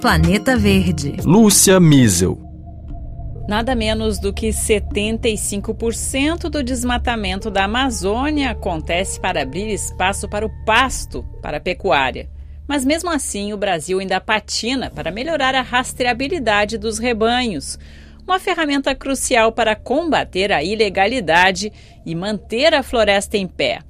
Planeta Verde. Lúcia Miesel. Nada menos do que 75% do desmatamento da Amazônia acontece para abrir espaço para o pasto, para a pecuária. Mas mesmo assim, o Brasil ainda patina para melhorar a rastreabilidade dos rebanhos, uma ferramenta crucial para combater a ilegalidade e manter a floresta em pé.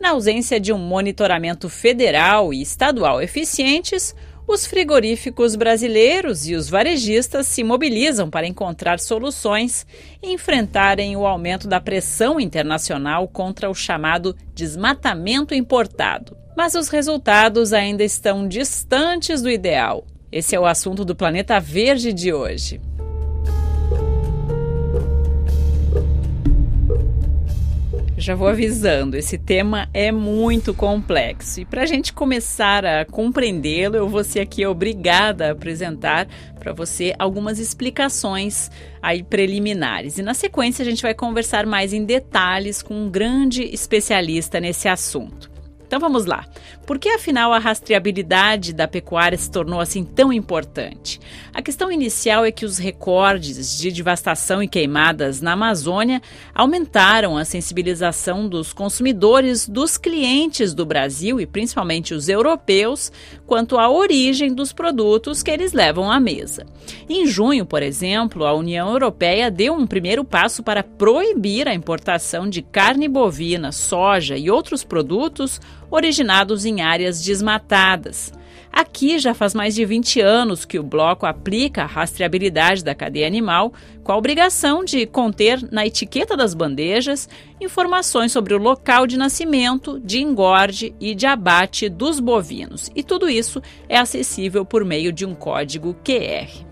Na ausência de um monitoramento federal e estadual eficientes, os frigoríficos brasileiros e os varejistas se mobilizam para encontrar soluções e enfrentarem o aumento da pressão internacional contra o chamado desmatamento importado. Mas os resultados ainda estão distantes do ideal. Esse é o assunto do Planeta Verde de hoje. Já vou avisando, esse tema é muito complexo e para a gente começar a compreendê-lo, eu vou ser aqui obrigada a apresentar para você algumas explicações aí preliminares. E na sequência a gente vai conversar mais em detalhes com um grande especialista nesse assunto. Então vamos lá. Por que afinal a rastreabilidade da pecuária se tornou assim tão importante? A questão inicial é que os recordes de devastação e queimadas na Amazônia aumentaram a sensibilização dos consumidores, dos clientes do Brasil e principalmente os europeus quanto à origem dos produtos que eles levam à mesa. Em junho, por exemplo, a União Europeia deu um primeiro passo para proibir a importação de carne bovina, soja e outros produtos originados em áreas desmatadas. Aqui já faz mais de 20 anos que o bloco aplica a rastreabilidade da cadeia animal, com a obrigação de conter na etiqueta das bandejas informações sobre o local de nascimento, de engorde e de abate dos bovinos. E tudo isso é acessível por meio de um código QR.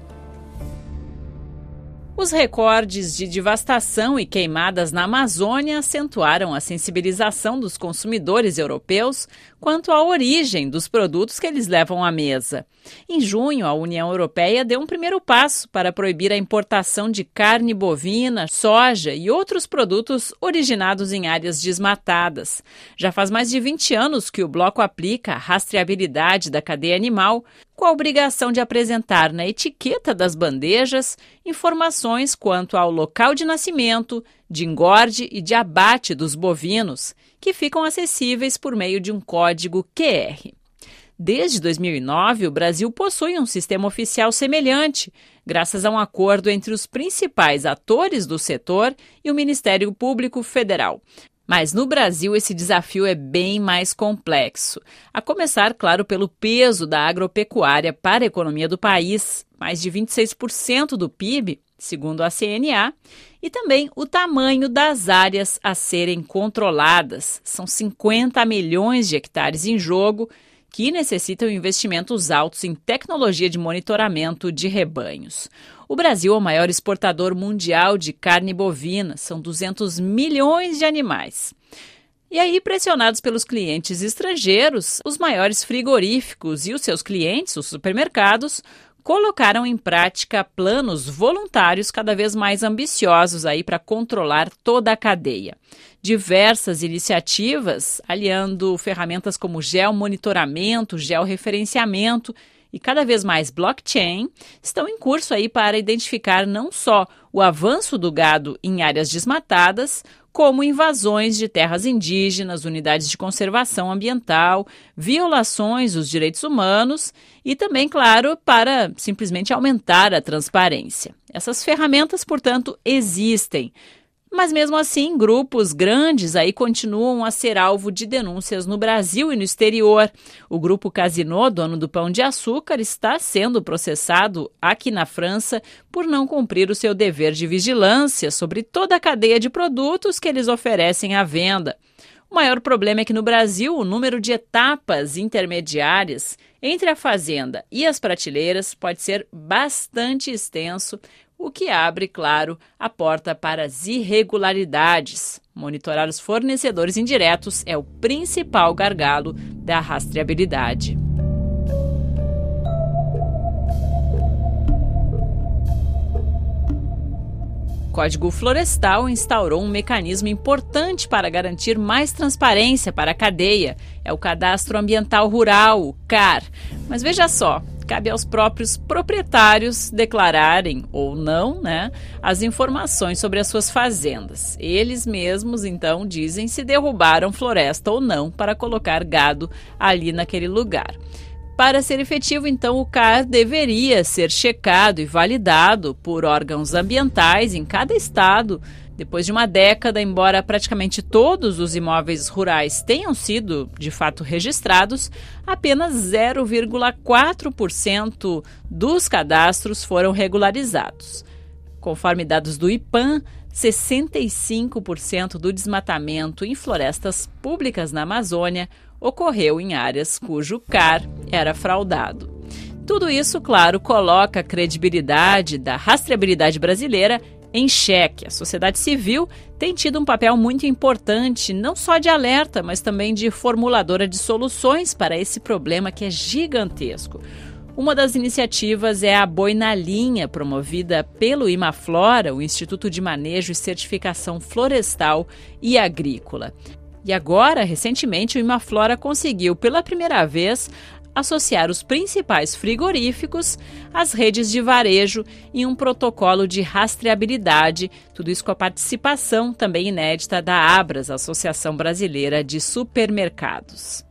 Os recordes de devastação e queimadas na Amazônia acentuaram a sensibilização dos consumidores europeus quanto à origem dos produtos que eles levam à mesa. Em junho, a União Europeia deu um primeiro passo para proibir a importação de carne bovina, soja e outros produtos originados em áreas desmatadas. Já faz mais de 20 anos que o bloco aplica a rastreabilidade da cadeia animal, com a obrigação de apresentar na etiqueta das bandejas informações quanto ao local de nascimento, de engorde e de abate dos bovinos, que ficam acessíveis por meio de um código QR. Desde 2009, o Brasil possui um sistema oficial semelhante, graças a um acordo entre os principais atores do setor e o Ministério Público Federal. Mas no Brasil esse desafio é bem mais complexo. A começar, claro, pelo peso da agropecuária para a economia do país, mais de 26% do PIB, segundo a CNA, e também o tamanho das áreas a serem controladas. São 50 milhões de hectares em jogo que necessitam investimentos altos em tecnologia de monitoramento de rebanhos. O Brasil é o maior exportador mundial de carne bovina, são 200 milhões de animais. E aí, pressionados pelos clientes estrangeiros, os maiores frigoríficos e os seus clientes, os supermercados, colocaram em prática planos voluntários cada vez mais ambiciosos aí para controlar toda a cadeia. Diversas iniciativas aliando ferramentas como geomonitoramento, georreferenciamento e cada vez mais blockchain estão em curso aí para identificar não só o avanço do gado em áreas desmatadas, como invasões de terras indígenas, unidades de conservação ambiental, violações dos direitos humanos e também, claro, para simplesmente aumentar a transparência. Essas ferramentas, portanto, existem, mas mesmo assim, grupos grandes aí continuam a ser alvo de denúncias no Brasil e no exterior. O grupo Casino, dono do Pão de Açúcar, está sendo processado aqui na França por não cumprir o seu dever de vigilância sobre toda a cadeia de produtos que eles oferecem à venda. O maior problema é que no Brasil o número de etapas intermediárias entre a fazenda e as prateleiras pode ser bastante extenso, o que abre, claro, a porta para as irregularidades. Monitorar os fornecedores indiretos é o principal gargalo da rastreabilidade. O Código Florestal instaurou um mecanismo importante para garantir mais transparência para a cadeia. É o Cadastro Ambiental Rural, o CAR. Mas veja só, cabe aos próprios proprietários declararem ou não né, as informações sobre as suas fazendas. Eles mesmos, então, dizem se derrubaram floresta ou não para colocar gado ali naquele lugar. Para ser efetivo, então, o CAR deveria ser checado e validado por órgãos ambientais em cada estado. Depois de uma década, embora praticamente todos os imóveis rurais tenham sido de fato registrados, apenas 0,4% dos cadastros foram regularizados. Conforme dados do IPAM, 65% do desmatamento em florestas públicas na Amazônia ocorreu em áreas cujo CAR era fraudado. Tudo isso, claro, coloca a credibilidade da rastreabilidade brasileira em xeque. A sociedade civil tem tido um papel muito importante, não só de alerta, mas também de formuladora de soluções para esse problema que é gigantesco. Uma das iniciativas é a Boi na Linha, promovida pelo Imaflora, o Instituto de Manejo e Certificação Florestal e Agrícola. E agora, recentemente, o Imaflora conseguiu pela primeira vez associar os principais frigoríficos às redes de varejo em um protocolo de rastreabilidade, tudo isso com a participação também inédita da Abras, Associação Brasileira de Supermercados.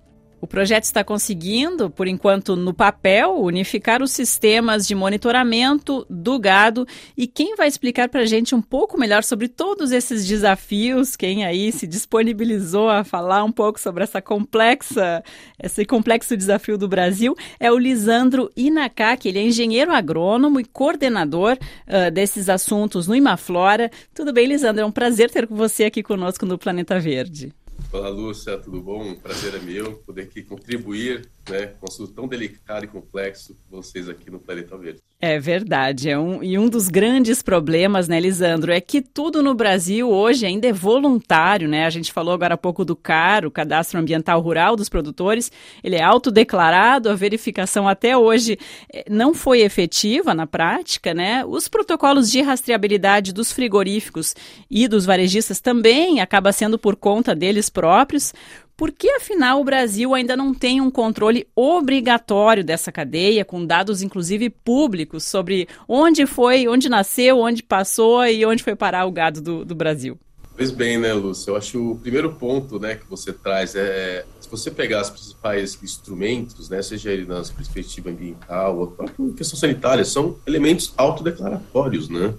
O projeto está conseguindo, por enquanto no papel, unificar os sistemas de monitoramento do gado. E quem vai explicar para a gente um pouco melhor sobre todos esses desafios, quem aí se disponibilizou a falar um pouco sobre essa complexa, esse complexo desafio do Brasil, é o Lisandro Inacá, ele é engenheiro agrônomo e coordenador uh, desses assuntos no Imaflora. Tudo bem, Lisandro? É um prazer ter você aqui conosco no Planeta Verde. Olá, Lúcia, tudo bom? Um prazer é meu poder aqui contribuir né, um assunto tão delicado e complexo com vocês aqui no Planeta Verde. É verdade. É um, e um dos grandes problemas, né, Lisandro, é que tudo no Brasil hoje ainda é voluntário, né? A gente falou agora há pouco do CAR, o Cadastro Ambiental Rural dos Produtores. Ele é autodeclarado, a verificação até hoje eh, não foi efetiva na prática, né? Os protocolos de rastreabilidade dos frigoríficos e dos varejistas também acaba sendo por conta deles próprios. Por que, afinal, o Brasil ainda não tem um controle obrigatório dessa cadeia, com dados, inclusive, públicos sobre onde foi, onde nasceu, onde passou e onde foi parar o gado do, do Brasil? Pois bem, né, Lúcio? Eu acho que o primeiro ponto né, que você traz é se você pegar os principais instrumentos, né, seja ele na perspectiva ambiental ou própria questão sanitária, são elementos autodeclaratórios, né?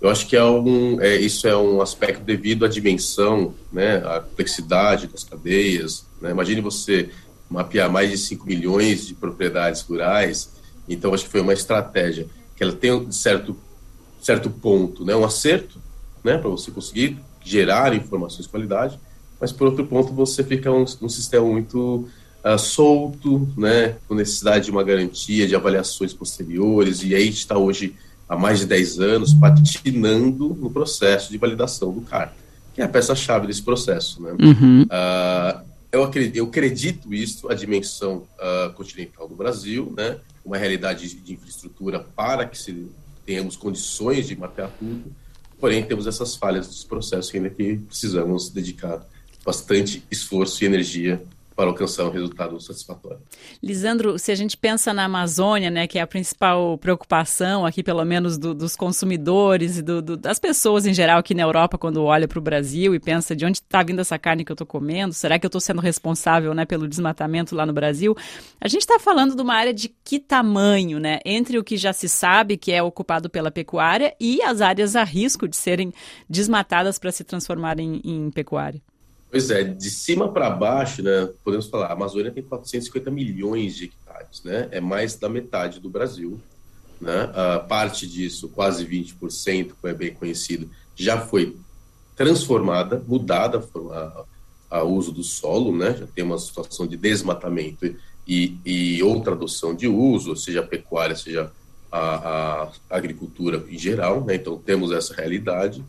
Eu acho que é um, é, isso é um aspecto devido à dimensão, né, à complexidade das cadeias. Né? Imagine você mapear mais de 5 milhões de propriedades rurais, então acho que foi uma estratégia que ela tem um certo, certo ponto, né, um acerto, né, para você conseguir gerar informações de qualidade, mas por outro ponto você fica um, um sistema muito uh, solto, né, com necessidade de uma garantia de avaliações posteriores, e aí está hoje há mais de 10 anos patinando no processo de validação do CAR, que é a peça-chave desse processo. Né? Uhum. Uh, eu, acredito, eu acredito isso, a dimensão uh, continental do Brasil, né? uma realidade de, infraestrutura para que se tenhamos condições de mapear tudo, porém temos essas falhas dos processos ainda que precisamos dedicar bastante esforço e energia para alcançar um resultado satisfatório. Lisandro, se a gente pensa na Amazônia, né, que é a principal preocupação aqui, pelo menos do, dos consumidores e do, do, das pessoas em geral aqui na Europa, quando olha para o Brasil e pensa de onde está vindo essa carne que eu estou comendo, será que eu estou sendo responsável né, pelo desmatamento lá no Brasil? A gente está falando de uma área de que tamanho, né, entre o que já se sabe que é ocupado pela pecuária e as áreas a risco de serem desmatadas para se transformarem em pecuária? Pois é, de cima para baixo, né, podemos falar, a Amazônia tem 450 milhões de hectares, né, é mais da metade do Brasil. Né, a parte disso, quase 20%, como é bem conhecido, já foi transformada, mudada a, a uso do solo, né, já tem uma situação de desmatamento e, e outra adoção de uso, seja a pecuária, seja a, a agricultura em geral, né, então temos essa realidade.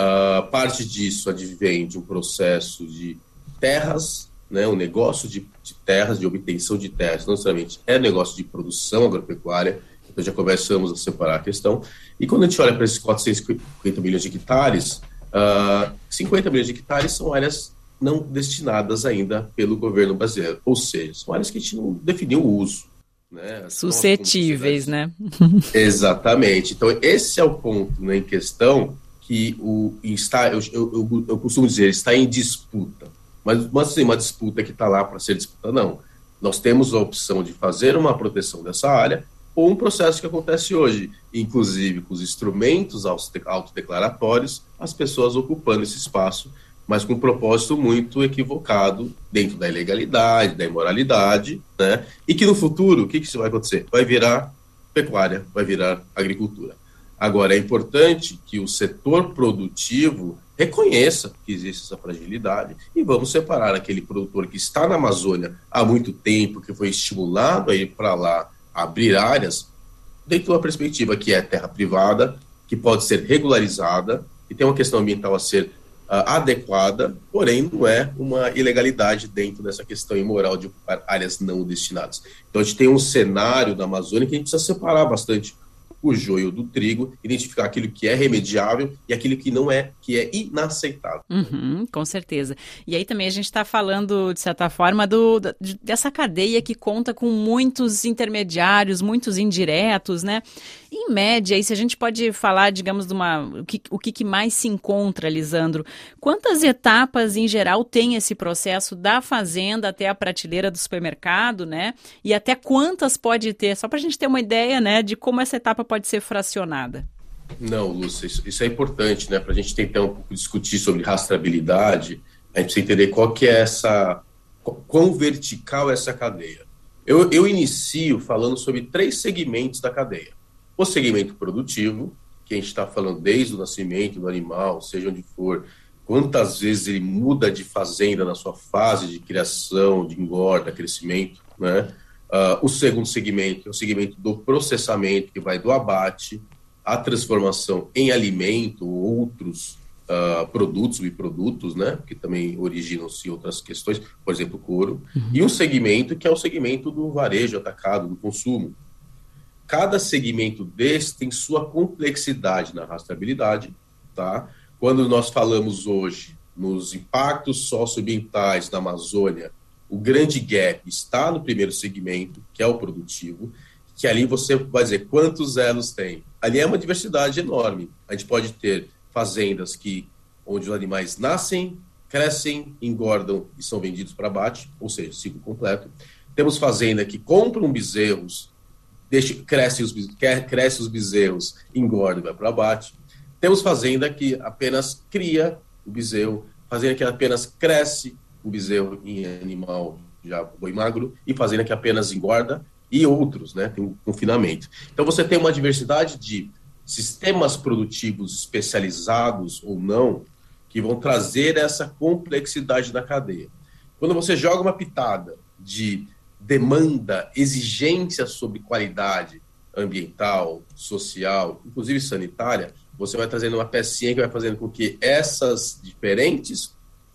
Uh, parte disso advém de um processo de terras, né, o um negócio de, de, terras, de obtenção de terras, não necessariamente é negócio de produção agropecuária, então já começamos a separar a questão. E quando a gente olha para esses 450 milhões de hectares, uh, ah, 50 milhões de hectares são áreas não destinadas ainda pelo governo brasileiro, ou seja, são áreas que a gente não definiu o uso. Né? Suscetíveis, né? Exatamente. Então, esse é o ponto né, em questão que o, está, eu, eu, eu costumo dizer, está em disputa. Mas, mas assim, uma disputa que está lá para ser disputa, não. Nós temos a opção de fazer uma proteção dessa área ou um processo que acontece hoje, inclusive com os instrumentos autodeclaratórios, as pessoas ocupando esse espaço, mas com um propósito muito equivocado dentro da ilegalidade, da imoralidade, né? E que no futuro, o que, que isso vai acontecer? Vai virar pecuária, vai virar agricultura. Agora, é importante que o setor produtivo reconheça que existe essa fragilidade e vamos separar aquele produtor que está na Amazônia há muito tempo, que foi estimulado a ir para lá abrir áreas, dentro de uma perspectiva que é terra privada, que pode ser regularizada e tem uma questão ambiental a ser uh, adequada, porém não é uma ilegalidade dentro dessa questão imoral de áreas não destinadas. Então a gente tem um cenário da Amazônia que a gente precisa separar bastante o joio do trigo, identificar aquilo que é remediável e aquilo que não é, que é inaceitável. Uhum, com certeza. E aí também a gente está falando, de certa forma, do, dessa cadeia que conta com muitos intermediários, muitos indiretos, né? Em média, aí se a gente pode falar, digamos, de uma, o, que, o que mais se encontra, Lisandro, quantas etapas em geral tem esse processo da fazenda até a prateleira do supermercado, né? E até quantas pode ter, só para a gente ter uma ideia, né, de como essa etapa pode ser fracionada? Não, Lúcia, isso, isso é importante, né? Para a gente tentar um pouco discutir sobre rastreabilidade, a gente precisa entender qual que é essa, quão vertical é essa cadeia. Eu, eu inicio falando sobre três segmentos da cadeia. O segmento produtivo, que a gente está falando desde o nascimento do animal, seja onde for, quantas vezes ele muda de fazenda na sua fase de criação, de engorda, crescimento, né? Uh, o segundo segmento é o segmento do processamento, que vai do abate à transformação em alimento ou outros uh, produtos, biprodutos, né, que também originam-se outras questões, por exemplo, couro. Uhum. E um segmento que é o segmento do varejo atacado, do consumo. Cada segmento desse tem sua complexidade na rastreabilidade, tá? Quando nós falamos hoje nos impactos socioambientais na Amazônia, o grande gap está no primeiro segmento, que é o produtivo, que ali você vai dizer quantos elos tem. Ali é uma diversidade enorme. A gente pode ter fazendas que onde os animais nascem, crescem, engordam e são vendidos para abate, ou seja, ciclo completo. Temos fazenda que compram bezerros, deixa, cresce, os, cresce os bezerros, engorda e vai para abate. Temos fazenda que apenas cria o bezerro, fazenda que apenas cresce, o bezerro em animal já boi magro e fazenda que apenas engorda e outros, né? Tem um confinamento. Então você tem uma diversidade de sistemas produtivos especializados ou não que vão trazer essa complexidade da cadeia. Quando você joga uma pitada de demanda, exigência sobre qualidade ambiental, social, inclusive sanitária, você vai trazendo uma pecinha que vai fazendo com que essas diferentes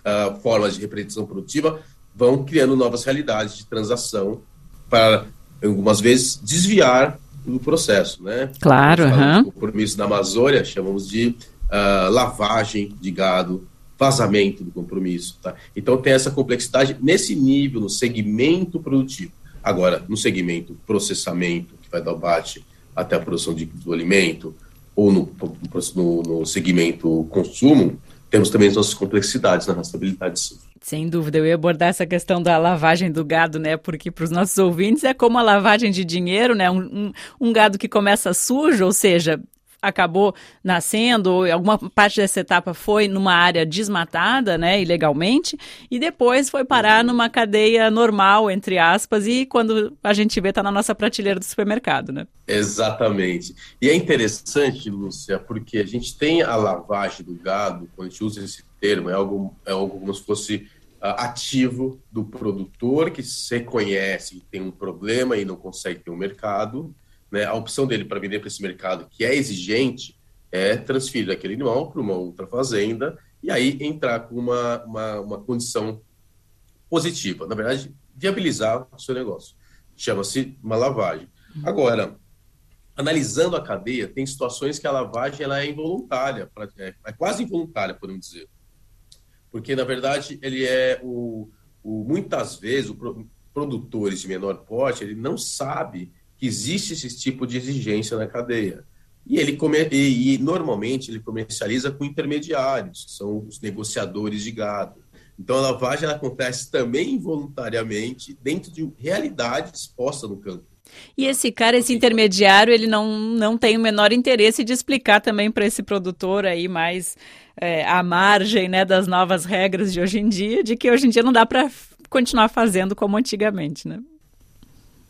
uh, formas de representação produtiva vão criando novas realidades de transação para, algumas vezes, desviar do processo, né? Claro, uhum. compromisso da Amazônia chamamos de uh, lavagem de gado, vazamento do compromisso, tá? Então tem essa complexidade nesse nível, no segmento produtivo. Agora, no segmento processamento, que vai do abate até a produção de, do alimento, ou no, no, no segmento consumo, temos também as nossas complexidades na rastreabilidade, sim. Sem dúvida, eu ia abordar essa questão da lavagem do gado, né? Porque para os nossos ouvintes é como a lavagem de dinheiro, né? Um, um, um, gado que começa sujo, ou seja, acabou nascendo, alguma parte dessa etapa foi numa área desmatada, né, ilegalmente, e depois foi parar uhum. numa cadeia normal, entre aspas, e quando a gente vê, está na nossa prateleira do supermercado, né? Exatamente. E é interessante, Lúcia, porque a gente tem a lavagem do gado, quando a gente usa esse termo, é algo, é algo como se fosse uh, ativo do produtor que se reconhece que tem um problema e não consegue ter um mercado, né, a opção dele para vender para esse mercado que é exigente é transferir aquele animal para uma outra fazenda e aí entrar com uma, uma, uma condição positiva, na verdade, viabilizar o seu negócio. Chama-se uma lavagem. Uhum. Agora, analisando a cadeia, tem situações que a lavagem ela é involuntária, é, é quase involuntária, podemos dizer. Porque, na verdade, ele é o, o muitas vezes, o, produtores de menor porte, ele não sabe que existe esse tipo de exigência na cadeia. E ele come, e, e, normalmente ele comercializa com intermediários, que são os negociadores de gado. Então a lavagem acontece também involuntariamente dentro de realidade exposta no campo. E esse cara, esse intermediário, ele não, não tem o menor interesse de explicar também para esse produtor aí mais é, à margem né, das novas regras de hoje em dia, de que hoje em dia não dá para continuar fazendo como antigamente, né?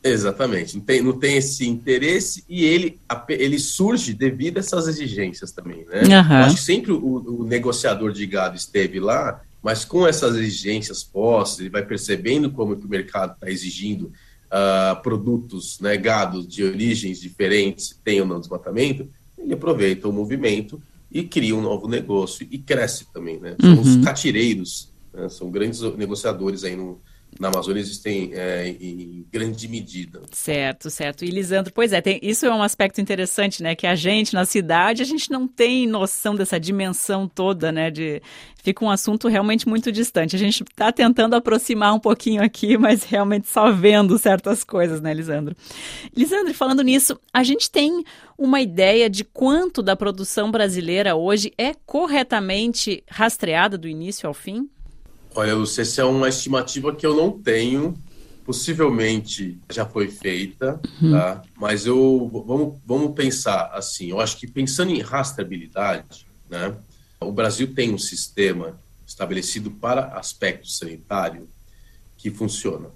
Exatamente, não tem, não tem esse interesse e ele, ele surge devido a essas exigências também, né? Uhum. acho que sempre o, o, negociador de gado esteve lá, mas com essas exigências postas, ele vai percebendo como que o mercado está exigindo uh, produtos, né, gados de origens diferentes tenham no desmatamento, ele aproveita o movimento e cria um novo negócio e cresce também, né? São uhum. os catireiros, né? são grandes negociadores aí no, na Amazônia existem é, em grande medida. Certo, certo. E Lisandro, pois é, tem, isso é um aspecto interessante, né? Que a gente na cidade a gente não tem noção dessa dimensão toda, né? De fica um assunto realmente muito distante. A gente está tentando aproximar um pouquinho aqui, mas realmente só vendo certas coisas, né, Lisandro? Lisandro, falando nisso, a gente tem uma ideia de quanto da produção brasileira hoje é corretamente rastreada do início ao fim? Olha, Lúcia, essa é uma estimativa que eu não tenho. Possivelmente já foi feita, uhum. tá? Mas eu vamos, vamos pensar assim. Eu acho que pensando em rastreabilidade, né? O Brasil tem um sistema estabelecido para aspecto sanitário que funciona,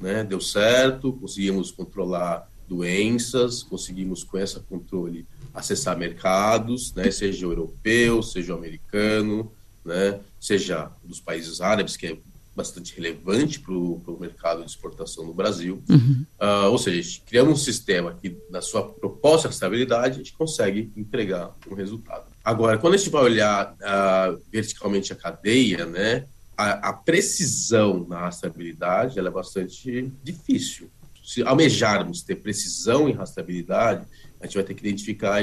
né? Deu certo, conseguimos controlar doenças, conseguimos com esse controle acessar mercados, né? Seja europeu, seja americano, né? Seja dos países árabes, que é bastante relevante para o mercado de exportação no Brasil. Uhum. Uh, ou seja, criamos um sistema que, na sua proposta de estabilidade, a gente consegue entregar um resultado. Agora, quando a gente vai olhar uh, verticalmente a cadeia, né, a, a precisão na rastreabilidade ela é bastante difícil. Se almejarmos ter precisão em rastreabilidade, a gente vai ter que identificar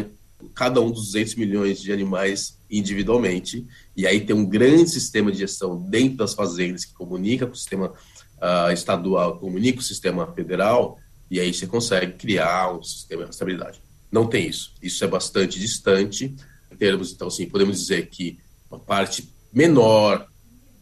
cada um dos 200 milhões de animais individualmente, e aí tem um grande sistema de gestão dentro das fazendas que comunica com o sistema uh, estadual, comunica com o sistema federal, e aí você consegue criar um sistema de rastreabilidade. Não tem isso. Isso é bastante distante. Em termos, então, assim, podemos dizer que uma parte menor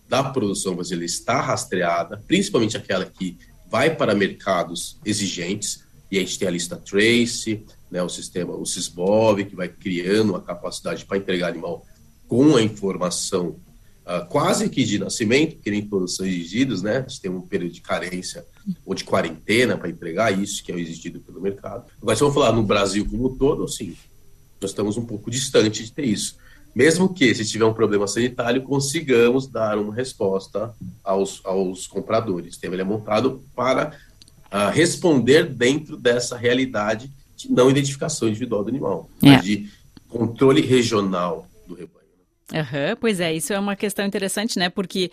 da produção brasileira está rastreada, principalmente aquela que vai para mercados exigentes, e a gente tem a lista Trace, né, o sistema, o SysBov, que vai criando a capacidade para entregar animal com a informação uh, quase que de nascimento, que nem todos são exigidos, né? Gente tem um período de carência ou de quarentena para entregar isso, que é exigido pelo mercado. Agora, se vamos falar no Brasil como um todo, assim, nós estamos um pouco distante de ter isso. Mesmo que, se tiver um problema sanitário, consigamos dar uma resposta aos, aos compradores. O sistema é montado para uh, responder dentro dessa realidade de não identificação individual do animal, é. mas de controle regional do rebanho. Uhum, pois é, isso é uma questão interessante, né? Porque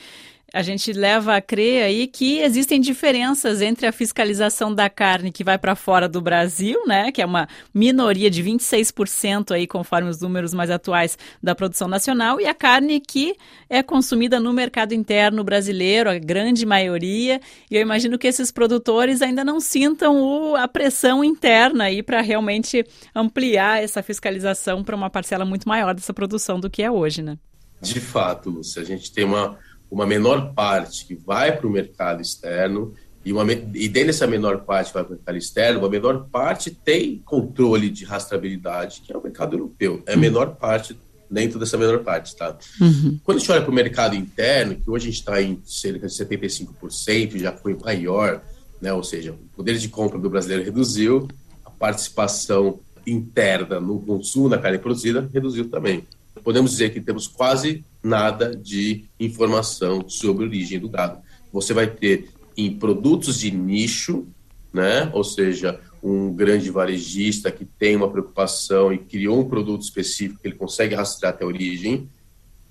a gente leva a crer aí que existem diferenças entre a fiscalização da carne que vai para fora do Brasil, né, que é uma minoria de 26% aí conforme os números mais atuais da produção nacional, e a carne que é consumida no mercado interno brasileiro, a grande maioria. E eu imagino que esses produtores ainda não sintam o, a pressão interna aí para realmente ampliar essa fiscalização para uma parcela muito maior dessa produção do que é hoje, né? De fato, Lúcia, a gente tem uma uma menor parte que vai para o mercado externo e, uma, e dentro dessa menor parte que vai para o mercado externo, uma menor parte tem controle de rastreabilidade, que é o mercado europeu. É a menor parte dentro dessa menor parte, tá? Uhum. Quando a gente olha para o mercado interno, que hoje a gente está em cerca de 75%, já foi maior, né? ou seja, o poder de compra do brasileiro reduziu, a participação interna no consumo da carne produzida reduziu também podemos dizer que temos quase nada de informação sobre a origem do gado. Você vai ter em produtos de nicho, né? ou seja, um grande varejista que tem uma preocupação e criou um produto específico que ele consegue rastrear até a origem,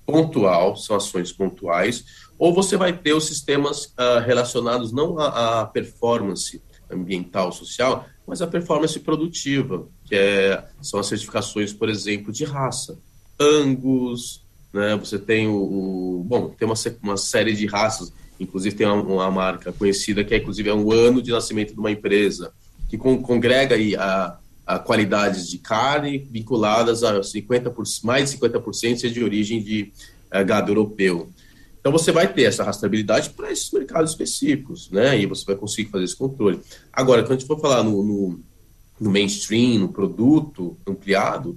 pontual, são ações pontuais, ou você vai ter os sistemas uh, relacionados não à, performance ambiental, social, mas à performance produtiva, que é, são as certificações, por exemplo, de raça. Angus, né? Você tem o, o bom, tem uma, uma série de raças inclusive tem uma, uma, marca conhecida que é inclusive é um ano de nascimento de uma empresa, que con congrega aí a, a qualidades de carne vinculadas a 50%, mais de 50% ser de origem de uh, gado europeu. Então você vai ter essa rastreabilidade para esses mercados específicos, né? E você vai conseguir fazer esse controle. Agora, quando a gente for falar no, no, no mainstream, no produto ampliado,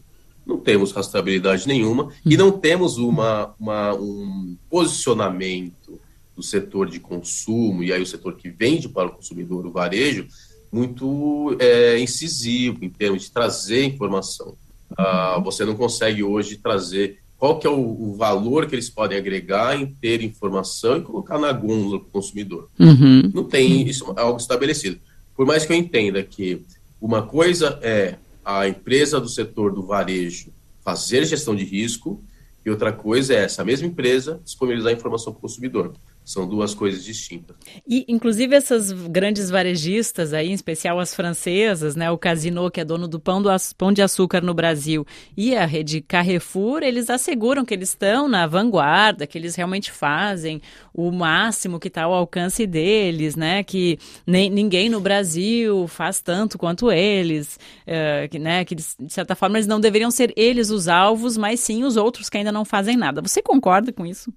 não temos rastreabilidade nenhuma e não temos uma, uma, um posicionamento do setor de consumo e aí o setor que vende para o consumidor, o varejo, muito é, incisivo em termos de trazer informação. Uh, você não consegue hoje trazer qual que é o, o, valor que eles podem agregar em ter informação e colocar na gôndola para o consumidor. Uhum. Não tem isso é algo estabelecido. Por mais que eu entenda que uma coisa é a empresa do setor do varejo fazer gestão de risco e outra coisa é essa mesma empresa disponibilizar informação para o consumidor. São duas coisas distintas. E, inclusive, essas grandes varejistas aí, em especial as francesas, né? O Casino, que é dono do pão, do pão de açúcar no Brasil, e a rede Carrefour, eles asseguram que eles estão na vanguarda, que eles realmente fazem o máximo que está ao alcance deles, né? Que nem, ninguém no Brasil faz tanto quanto eles, uh, que, né? Que, de certa forma, eles não deveriam ser eles os alvos, mas sim os outros que ainda não fazem nada. Você concorda com isso?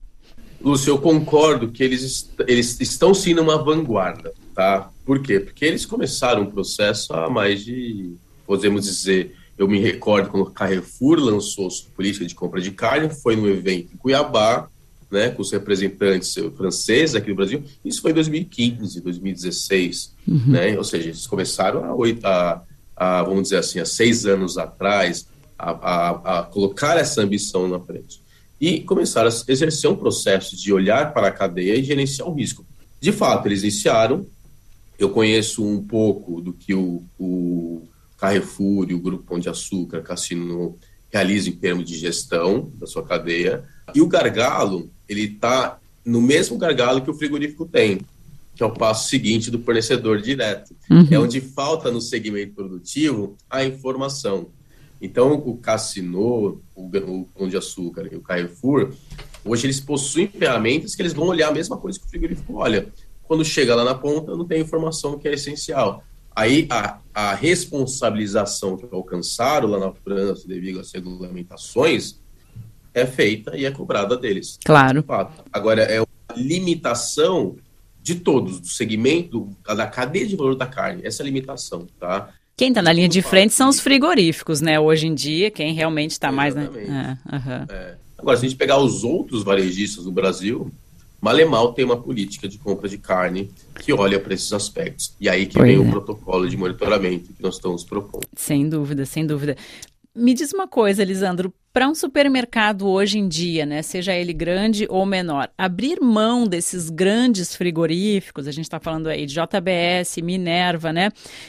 Lúcio, eu concordo que eles, eles estão sim numa vanguarda, tá? Por quê? Porque eles começaram um processo há mais de, podemos dizer, eu me recordo quando o Carrefour lançou sua política de compra de carne, foi no evento em Cuiabá, né, com os representantes franceses aqui no Brasil, isso foi em 2015, 2016, uhum. né? Ou seja, eles começaram há, oito, a, a, vamos dizer assim, há seis anos atrás a, a, a colocar essa ambição na frente e começaram a exercer um processo de olhar para a cadeia e gerenciar o risco. De fato, eles iniciaram. Eu conheço um pouco do que o, o Carrefour e o Grupo Pão de Açúcar, Cassino, realizam em termos de gestão da sua cadeia. E o gargalo, ele está no mesmo gargalo que o frigorífico tem, que é o passo seguinte do fornecedor direto. Uhum. É onde falta no segmento produtivo a informação. Então, o Cassino, o, o Pão de Açúcar e o Carrefour, hoje eles possuem ferramentas que eles vão olhar a mesma coisa que o frigorífico olha. Quando chega lá na ponta, não tem informação que é essencial. Aí, a, a responsabilização que alcançaram lá na França, devido às regulamentações, é feita e é cobrada deles. Claro. Agora, é uma limitação de todos, do segmento, da cadeia de valor da carne, essa limitação, tá? Quem está na linha de frente são os frigoríficos, né? Hoje em dia, quem realmente está mais. Né? É, uhum. é. Agora, se a gente pegar os outros varejistas do Brasil, Malemal tem uma política de compra de carne que olha para esses aspectos. E aí que pois vem é. o protocolo de monitoramento que nós estamos propondo. Sem dúvida, sem dúvida. Me diz uma coisa, Lisandro, para um supermercado hoje em dia, né, seja ele grande ou menor, abrir mão desses grandes frigoríficos, a gente está falando aí de JBS, Minerva, né,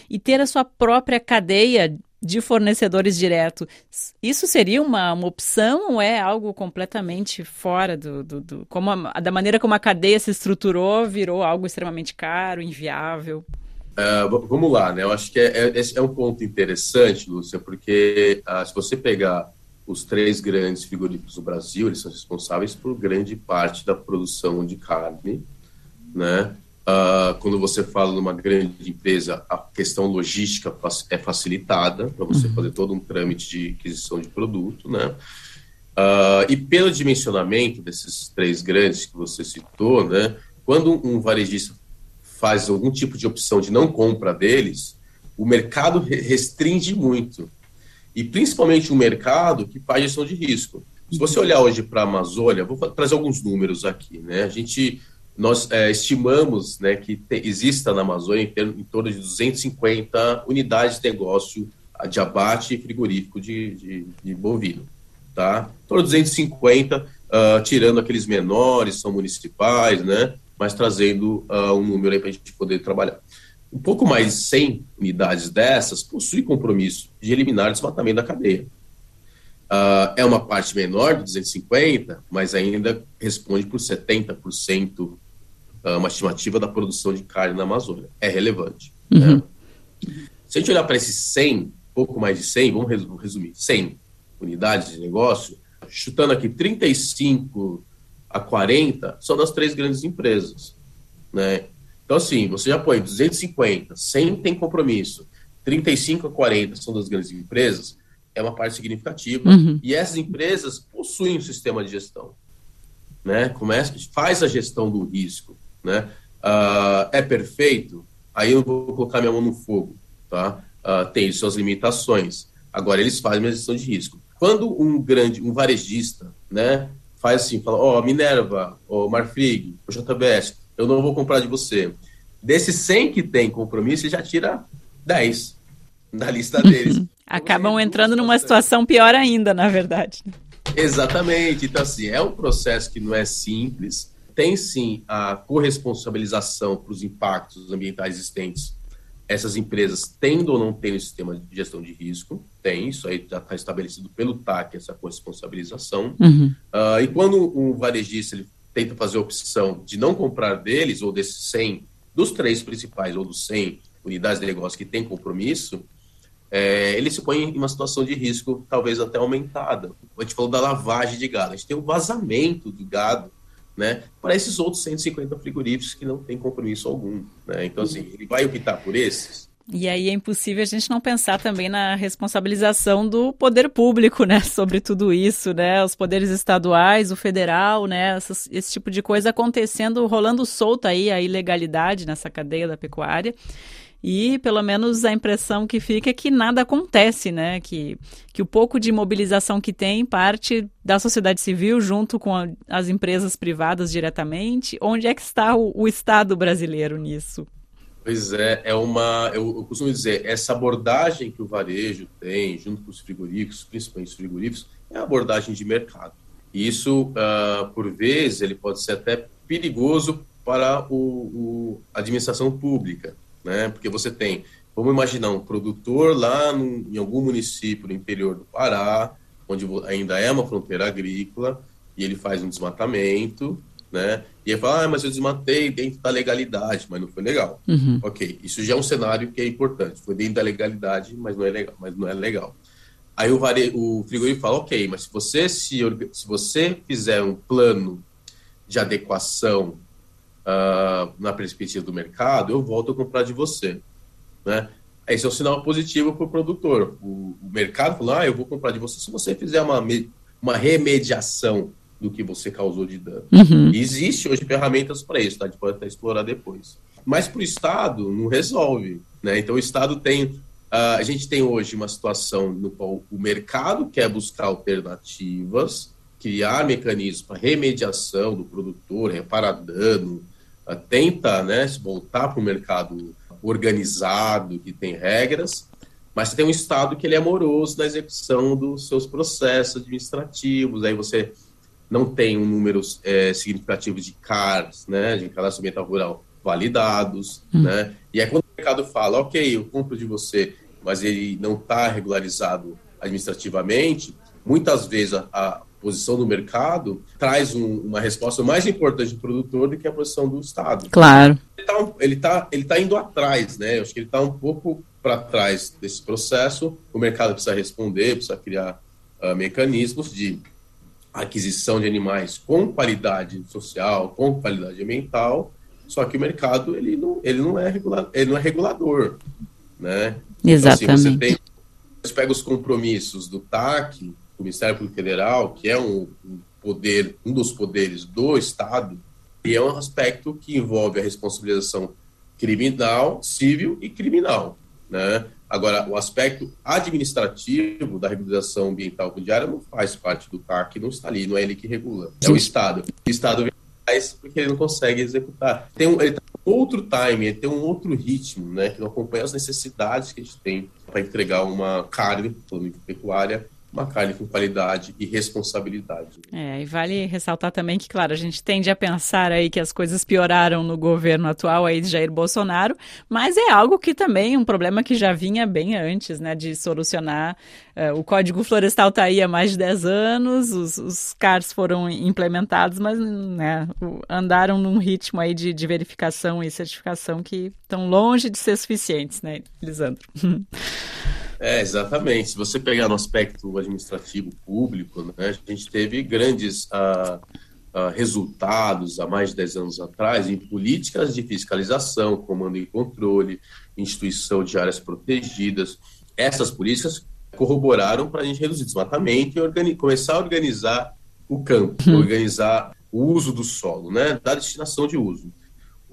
e ter a sua própria cadeia de fornecedores direto, isso seria uma, uma opção ou é algo completamente fora do, do, do como a, da maneira como a cadeia se estruturou, virou algo extremamente caro, inviável? Uh, vamos lá, né? Eu acho que é, é, é um ponto interessante, Lúcia, porque uh, se você pegar os três grandes frigoríficos do Brasil, eles são responsáveis por grande parte da produção de carne, né? Uh, quando você fala numa grande empresa, a questão logística é facilitada para você uhum. fazer todo um trâmite de aquisição de produto, né? Uh, e pelo dimensionamento desses três grandes que você citou, né? Quando um varejista faz algum tipo de opção de não compra deles, o mercado restringe muito. E principalmente um mercado que faz gestão de risco. Se você olhar hoje para a Amazônia, vou trazer alguns números aqui, né? A gente nós é, estimamos né, que te, exista na Amazônia em, em torno de 250 unidades de negócio de abate frigorífico de, de, de bovino. Tá? Em torno de 250, uh, tirando aqueles menores, são municipais, né? Mas trazendo uh, um número aí para a gente poder trabalhar. Um pouco mais de 100 unidades dessas possui compromisso de eliminar o desmatamento da cadeia. Uh, é uma parte menor de 250, mas ainda responde por 70%, uh, uma estimativa da produção de carne na Amazônia. É relevante. Uhum. Né? Se a gente olhar para esses 100, pouco mais de 100, vamos resumir, 100 unidades de negócio, chutando aqui 35 a 40 são das três grandes empresas. né? Então, assim, você já põe 250, 100 tem compromisso, 35 a 40 são das grandes empresas, é uma parte significativa. Uhum. E essas empresas possuem um sistema de gestão, né? Começa, faz a gestão do risco, né? Uh, é perfeito? Aí eu vou colocar minha mão no fogo, tá? Uh, tem suas limitações. Agora, eles fazem a gestão de risco. Quando um grande, um varejista, né, faz assim, fala, ó, oh, Minerva, ó, oh, Marfrig, o JBS, eu não vou comprar de você. Desses 100 que tem compromisso, ele já tira 10 da lista deles. Acabam entrando numa situação pior ainda, na verdade. Exatamente. Então, assim, é um processo que não é simples. Tem sim a corresponsabilização para os impactos ambientais existentes. Essas empresas tendo ou não tendo sistema de gestão de risco, tem, isso aí já está estabelecido pelo TAC, essa corresponsabilização. Uhum. Uh, e quando um varejista ele tenta fazer a opção de não comprar deles, ou desses 100, dos três principais, ou dos 100 unidades de negócio que têm compromisso, é, ele se põe em uma situação de risco talvez até aumentada. A gente falou da lavagem de gado, a gente tem o vazamento de gado, né, para esses outros 150 frigoríficos que não têm compromisso algum. Né? Então, assim, ele vai optar por esses? E aí é impossível a gente não pensar também na responsabilização do poder público, né, sobre tudo isso, né, os poderes estaduais, o federal, né, esse tipo de coisa acontecendo, rolando solta aí a ilegalidade nessa cadeia da pecuária. E pelo menos a impressão que fica é que nada acontece, né? Que, que o pouco de mobilização que tem parte da sociedade civil junto com a, as empresas privadas diretamente. Onde é que está o, o Estado brasileiro nisso? Pois é, é uma. Eu, eu, costumo dizer, essa abordagem que o varejo tem, junto com os frigoríficos, principalmente os frigoríficos, é a abordagem de mercado. E isso, uh, por vezes, ele pode ser até perigoso para o, o administração pública né? Porque você tem, vamos imaginar um produtor lá no, em algum município no interior do Pará, onde ainda é uma fronteira agrícola, e ele faz um desmatamento, né? E ele fala, ah, mas eu desmatei dentro da legalidade, mas não foi legal. Uhum. Ok, isso já é um cenário que é importante. Foi dentro da legalidade, mas não é legal. Mas não é legal. Aí o, vare... o frigorífico fala, ok, mas se você se, se você fizer um plano de adequação uh, na perspectiva do mercado, eu volto a comprar de você. Né? Esse é um sinal positivo para o produtor. O mercado fala, ah, eu vou comprar de você se você fizer uma, uma remediação do que você causou de dano. Uhum. Existe hoje ferramentas para isso, tá? a gente pode até explorar depois. Mas para o Estado não resolve. Né? Então o Estado tem. Uh, a gente tem hoje uma situação no qual o mercado quer buscar alternativas, criar mecanismos para remediação do produtor, reparar dano, tenta né, voltar para o mercado organizado, que tem regras, mas você tem um Estado que ele é amoroso na execução dos seus processos administrativos, aí você não tem um número é, significativo de CARs, né, de cadastro ambiental rural, validados, hum. né, e aí quando o mercado fala, ok, eu compro de você, mas ele não está regularizado administrativamente, muitas vezes a, a posição do mercado traz um, uma resposta mais importante do produtor do que a posição do Estado. Claro. Ele está ele tá, ele tá indo atrás, né? Eu acho que ele está um pouco para trás desse processo. O mercado precisa responder, precisa criar uh, mecanismos de aquisição de animais com qualidade social, com qualidade ambiental. Só que o mercado ele não, ele não é regulador, ele não é regulador, né? Exatamente. Então, assim, você tem você pega os compromissos do TAC, o Ministério Público Federal, que é um, um poder, um dos poderes do Estado, e é um aspecto que envolve a responsabilização criminal, civil e criminal, né? Agora, o aspecto administrativo da regularização ambiental fundiária não faz parte do CAC, não está ali, não é ele que regula, é o Estado. O Estado faz porque ele não consegue executar. Tem um, ele tem um outro time, ele tem um outro ritmo, né, que não acompanha as necessidades que a gente tem para entregar uma carne, pecuária, uma carne com qualidade e responsabilidade. É, e vale ressaltar também que, claro, a gente tende a pensar aí que as coisas pioraram no governo atual aí de Jair Bolsonaro, mas é algo que também, um problema que já vinha bem antes, né, de solucionar. Uh, o Código Florestal está aí há mais de 10 anos, os, os CARs foram implementados, mas né, andaram num ritmo aí de, de verificação e certificação que estão longe de ser suficientes, né, Lisandro? É, exatamente. Se você pegar no aspecto administrativo público, né, a gente teve grandes, uh, uh, resultados há mais de 10 anos atrás em políticas de fiscalização, comando e controle, instituição de áreas protegidas. Essas políticas corroboraram para a gente reduzir desmatamento e começar a organizar o campo, uhum. organizar o uso do solo, né, da destinação de uso.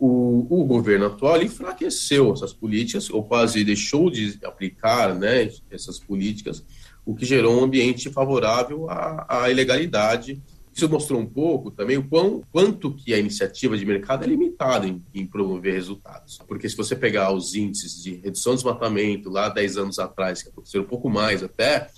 O, o, governo atual enfraqueceu essas políticas, ou quase deixou de aplicar né, essas políticas, o que gerou um ambiente favorável à, à ilegalidade isso mostrou um pouco também o quão, quanto que a iniciativa de mercado é limitada em, em, promover resultados. Porque se você pegar os índices de redução de desmatamento lá 10 anos atrás, que aconteceram um pouco mais até,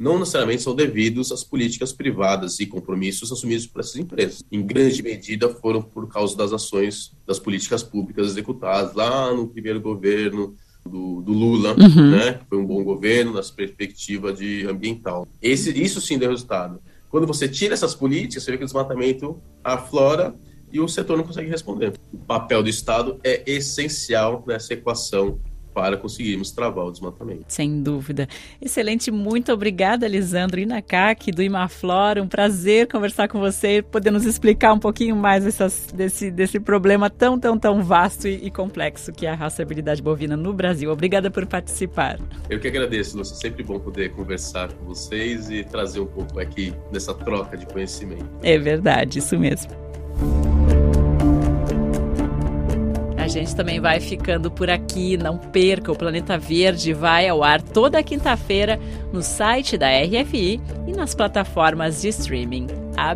não necessariamente são devidos às políticas privadas e compromissos assumidos por essas empresas. Em grande medida foram por causa das ações das políticas públicas executadas lá no primeiro governo do, do Lula, uhum. né? Foi um bom governo nas perspectiva de ambiental. Esse, isso sim deu resultado. Quando você tira essas políticas, você vê que o desmatamento aflora e o setor não consegue responder. O papel do Estado é essencial nessa equação para conseguirmos travar o desmatamento. Sem dúvida. Excelente, muito obrigada, Lisandro Inacac, do Imaflora. Um prazer conversar com você, poder nos explicar um pouquinho mais essas, desse, desse problema tão, tão, tão vasto e, e, complexo que é a rastreabilidade bovina no Brasil. Obrigada por participar. Eu que agradeço, Lúcia. É sempre bom poder conversar com vocês e trazer um pouco aqui dessa troca de conhecimento. É verdade, isso mesmo. Gente também vai ficando por aqui. Não perca, o Planeta Verde vai ao ar toda quinta-feira no site da RFI e nas plataformas de streaming. A